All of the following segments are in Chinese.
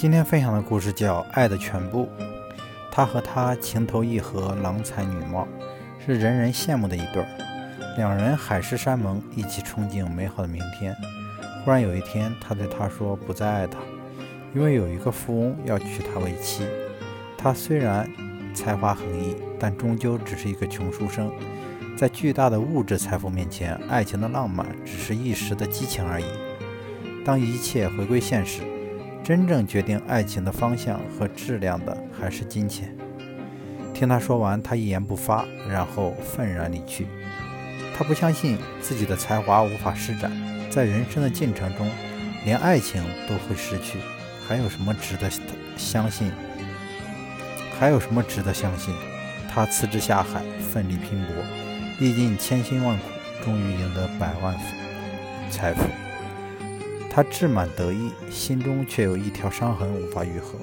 今天分享的故事叫《爱的全部》。他和她情投意合，郎才女貌，是人人羡慕的一对儿。两人海誓山盟，一起憧憬美好的明天。忽然有一天，他对她说不再爱她，因为有一个富翁要娶她为妻。他虽然才华横溢，但终究只是一个穷书生。在巨大的物质财富面前，爱情的浪漫只是一时的激情而已。当一切回归现实，真正决定爱情的方向和质量的还是金钱。听他说完，他一言不发，然后愤然离去。他不相信自己的才华无法施展，在人生的进程中，连爱情都会失去，还有什么值得相信？还有什么值得相信？他辞职下海，奋力拼搏，历尽千辛万苦，终于赢得百万财富。他志满得意，心中却有一条伤痕无法愈合。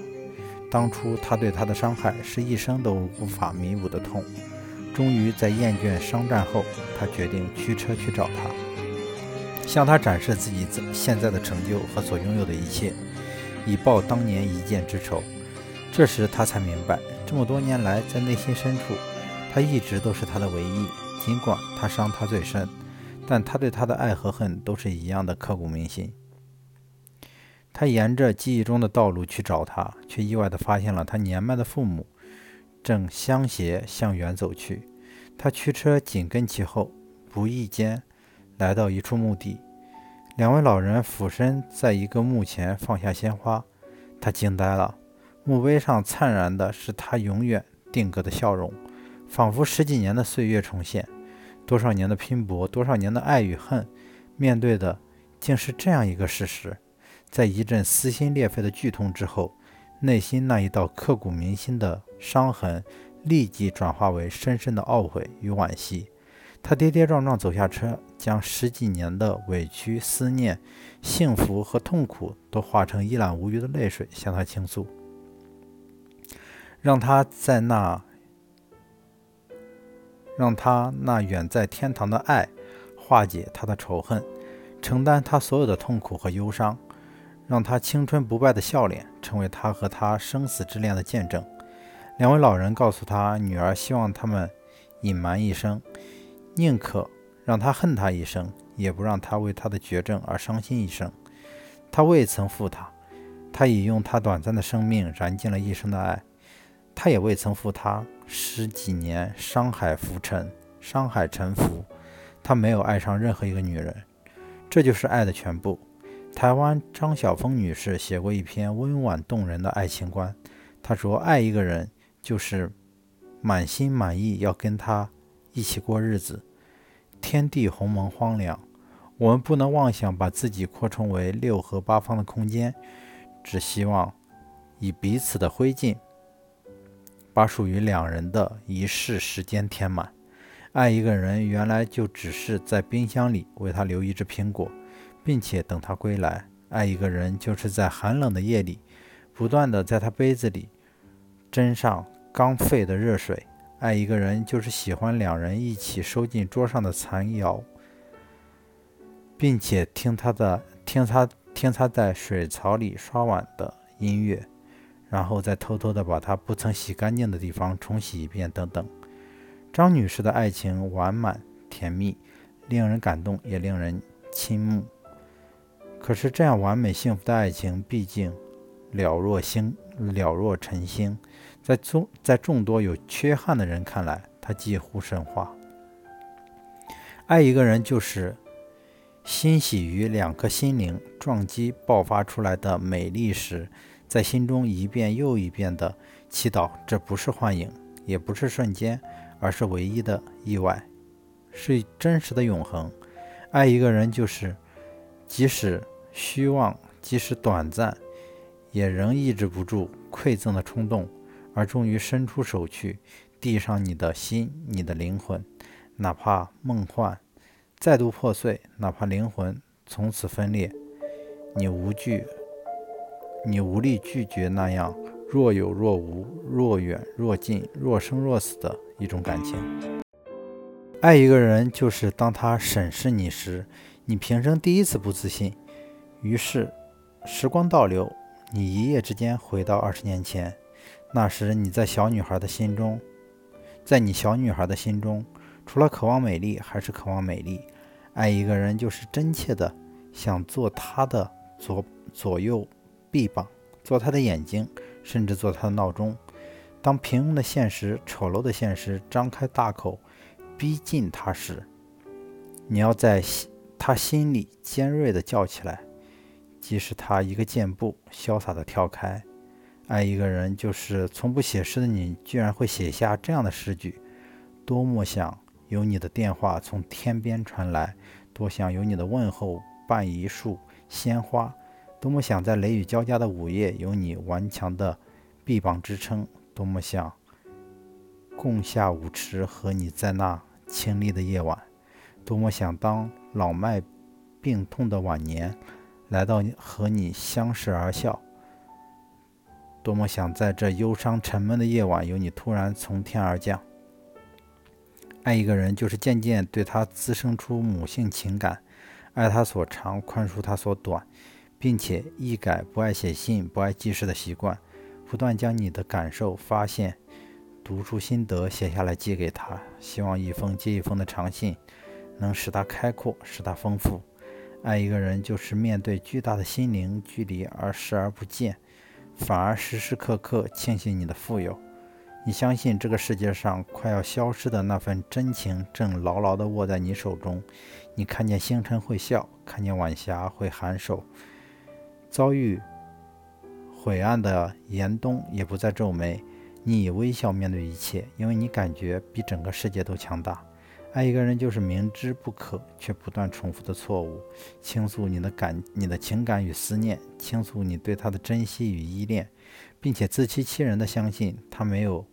当初他对她的伤害是一生都无法弥补的痛。终于在厌倦商战后，他决定驱车去找她，向她展示自己现在的成就和所拥有的一切，以报当年一箭之仇。这时他才明白，这么多年来，在内心深处，他一直都是他的唯一。尽管他伤他最深，但他对她的爱和恨都是一样的刻骨铭心。他沿着记忆中的道路去找她，却意外地发现了他年迈的父母正相携向远走去。他驱车紧跟其后，不意间来到一处墓地，两位老人俯身在一个墓前放下鲜花。他惊呆了，墓碑上灿然的是他永远定格的笑容，仿佛十几年的岁月重现，多少年的拼搏，多少年的爱与恨，面对的竟是这样一个事实。在一阵撕心裂肺的剧痛之后，内心那一道刻骨铭心的伤痕立即转化为深深的懊悔与惋惜。他跌跌撞撞走下车，将十几年的委屈、思念、幸福和痛苦都化成一览无余的泪水，向他倾诉，让他在那，让他那远在天堂的爱化解他的仇恨，承担他所有的痛苦和忧伤。让他青春不败的笑脸成为他和他生死之恋的见证。两位老人告诉他，女儿希望他们隐瞒一生，宁可让他恨他一生，也不让他为他的绝症而伤心一生。他未曾负他，他已用他短暂的生命燃尽了一生的爱。他也未曾负他十几年商海浮沉，商海沉浮。他没有爱上任何一个女人，这就是爱的全部。台湾张晓峰女士写过一篇温婉动人的爱情观。她说：“爱一个人就是满心满意要跟他一起过日子。天地鸿蒙荒凉，我们不能妄想把自己扩充为六合八方的空间，只希望以彼此的灰烬，把属于两人的一世时间填满。爱一个人，原来就只是在冰箱里为他留一只苹果。”并且等他归来，爱一个人就是在寒冷的夜里，不断的在他杯子里斟上刚沸的热水。爱一个人就是喜欢两人一起收进桌上的残肴，并且听他的听他听他在水槽里刷碗的音乐，然后再偷偷的把他不曾洗干净的地方重洗一遍，等等。张女士的爱情完满甜蜜，令人感动，也令人倾慕。可是，这样完美幸福的爱情，毕竟了若星，了若晨星，在众在众多有缺憾的人看来，它几乎神话。爱一个人，就是欣喜于两颗心灵撞击爆发出来的美丽时，在心中一遍又一遍的祈祷：这不是幻影，也不是瞬间，而是唯一的意外，是真实的永恒。爱一个人，就是。即使虚妄，即使短暂，也仍抑制不住馈赠的冲动，而终于伸出手去，递上你的心，你的灵魂，哪怕梦幻再度破碎，哪怕灵魂从此分裂，你无惧，你无力拒绝那样若有若无、若远若近、若生若死的一种感情。爱一个人，就是当他审视你时。你平生第一次不自信，于是时光倒流，你一夜之间回到二十年前，那时你在小女孩的心中，在你小女孩的心中，除了渴望美丽，还是渴望美丽。爱一个人就是真切的想做她的左左右臂膀，做她的眼睛，甚至做她的闹钟。当平庸的现实、丑陋的现实张开大口逼近她时，你要在她心里尖锐地叫起来。即使他一个箭步潇洒地跳开，爱一个人就是从不写诗的你，居然会写下这样的诗句。多么想有你的电话从天边传来，多想有你的问候伴一束鲜花，多么想在雷雨交加的午夜有你顽强的臂膀支撑，多么想共下舞池和你在那清丽的夜晚，多么想当老迈病痛的晚年。来到和你相视而笑，多么想在这忧伤沉闷的夜晚，有你突然从天而降。爱一个人，就是渐渐对他滋生出母性情感，爱他所长，宽恕他所短，并且一改不爱写信、不爱记事的习惯，不断将你的感受、发现、读出心得写下来寄给他，希望一封接一封的长信能使他开阔，使他丰富。爱一个人，就是面对巨大的心灵距离而视而不见，反而时时刻刻庆幸你的富有。你相信这个世界上快要消失的那份真情正牢牢地握在你手中。你看见星辰会笑，看见晚霞会颔首，遭遇晦暗的严冬也不再皱眉。你以微笑面对一切，因为你感觉比整个世界都强大。爱一个人就是明知不可却不断重复的错误，倾诉你的感、你的情感与思念，倾诉你对他的珍惜与依恋，并且自欺欺人的相信他没有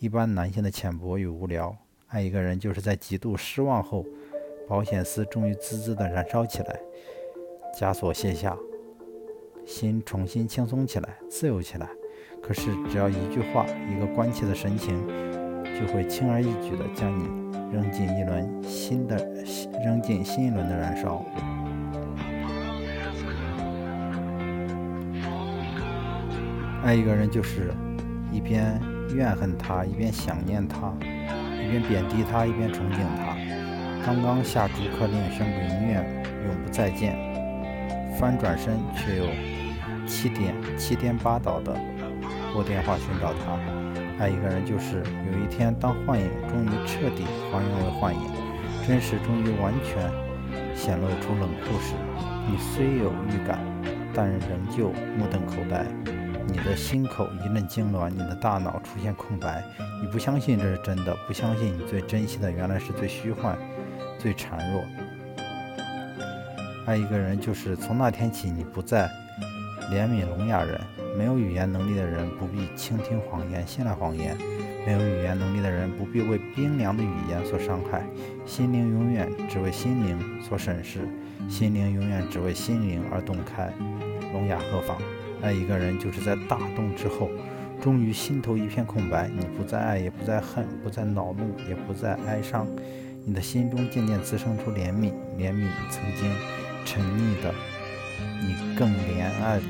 一般男性的浅薄与无聊。爱一个人就是在极度失望后，保险丝终于滋滋的燃烧起来，枷锁卸下，心重新轻松起来，自由起来。可是只要一句话，一个关切的神情，就会轻而易举的将你。扔进一轮新的，扔进新一轮的燃烧。爱一个人就是一边怨恨他，一边想念他，一边贬低他，一边憧憬他。刚刚下逐客令，宣布永远永不再见，翻转身却又七点七颠八倒的拨电话寻找他。爱一个人，就是有一天，当幻影终于彻底还原为幻影，真实终于完全显露出冷酷时，你虽有预感，但仍旧目瞪口呆。你的心口一阵痉挛，你的大脑出现空白。你不相信这是真的，不相信你最珍惜的原来是最虚幻、最孱弱。爱一个人，就是从那天起，你不再怜悯聋哑人。没有语言能力的人不必倾听谎言、信赖谎言；没有语言能力的人不必为冰凉的语言所伤害。心灵永远只为心灵所审视，心灵永远只为心灵而洞开。聋哑何妨？爱一个人，就是在大动之后，终于心头一片空白。你不再爱，也不再恨，不再恼怒，也不再哀伤。你的心中渐渐滋生出怜悯，怜悯曾经沉溺的你，更怜爱。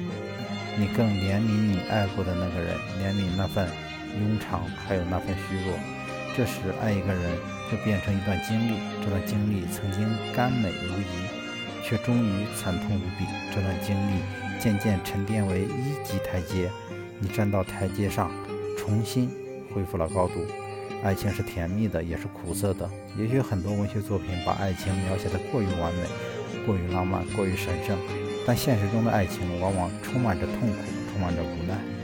你更怜悯你爱过的那个人，怜悯那份庸常，还有那份虚弱。这时，爱一个人就变成一段经历，这段经历曾经甘美如饴，却终于惨痛无比。这段经历渐渐沉淀为一级台阶，你站到台阶上，重新恢复了高度。爱情是甜蜜的，也是苦涩的。也许很多文学作品把爱情描写得过于完美，过于浪漫，过于神圣。但现实中的爱情往往充满着痛苦，充满着无奈。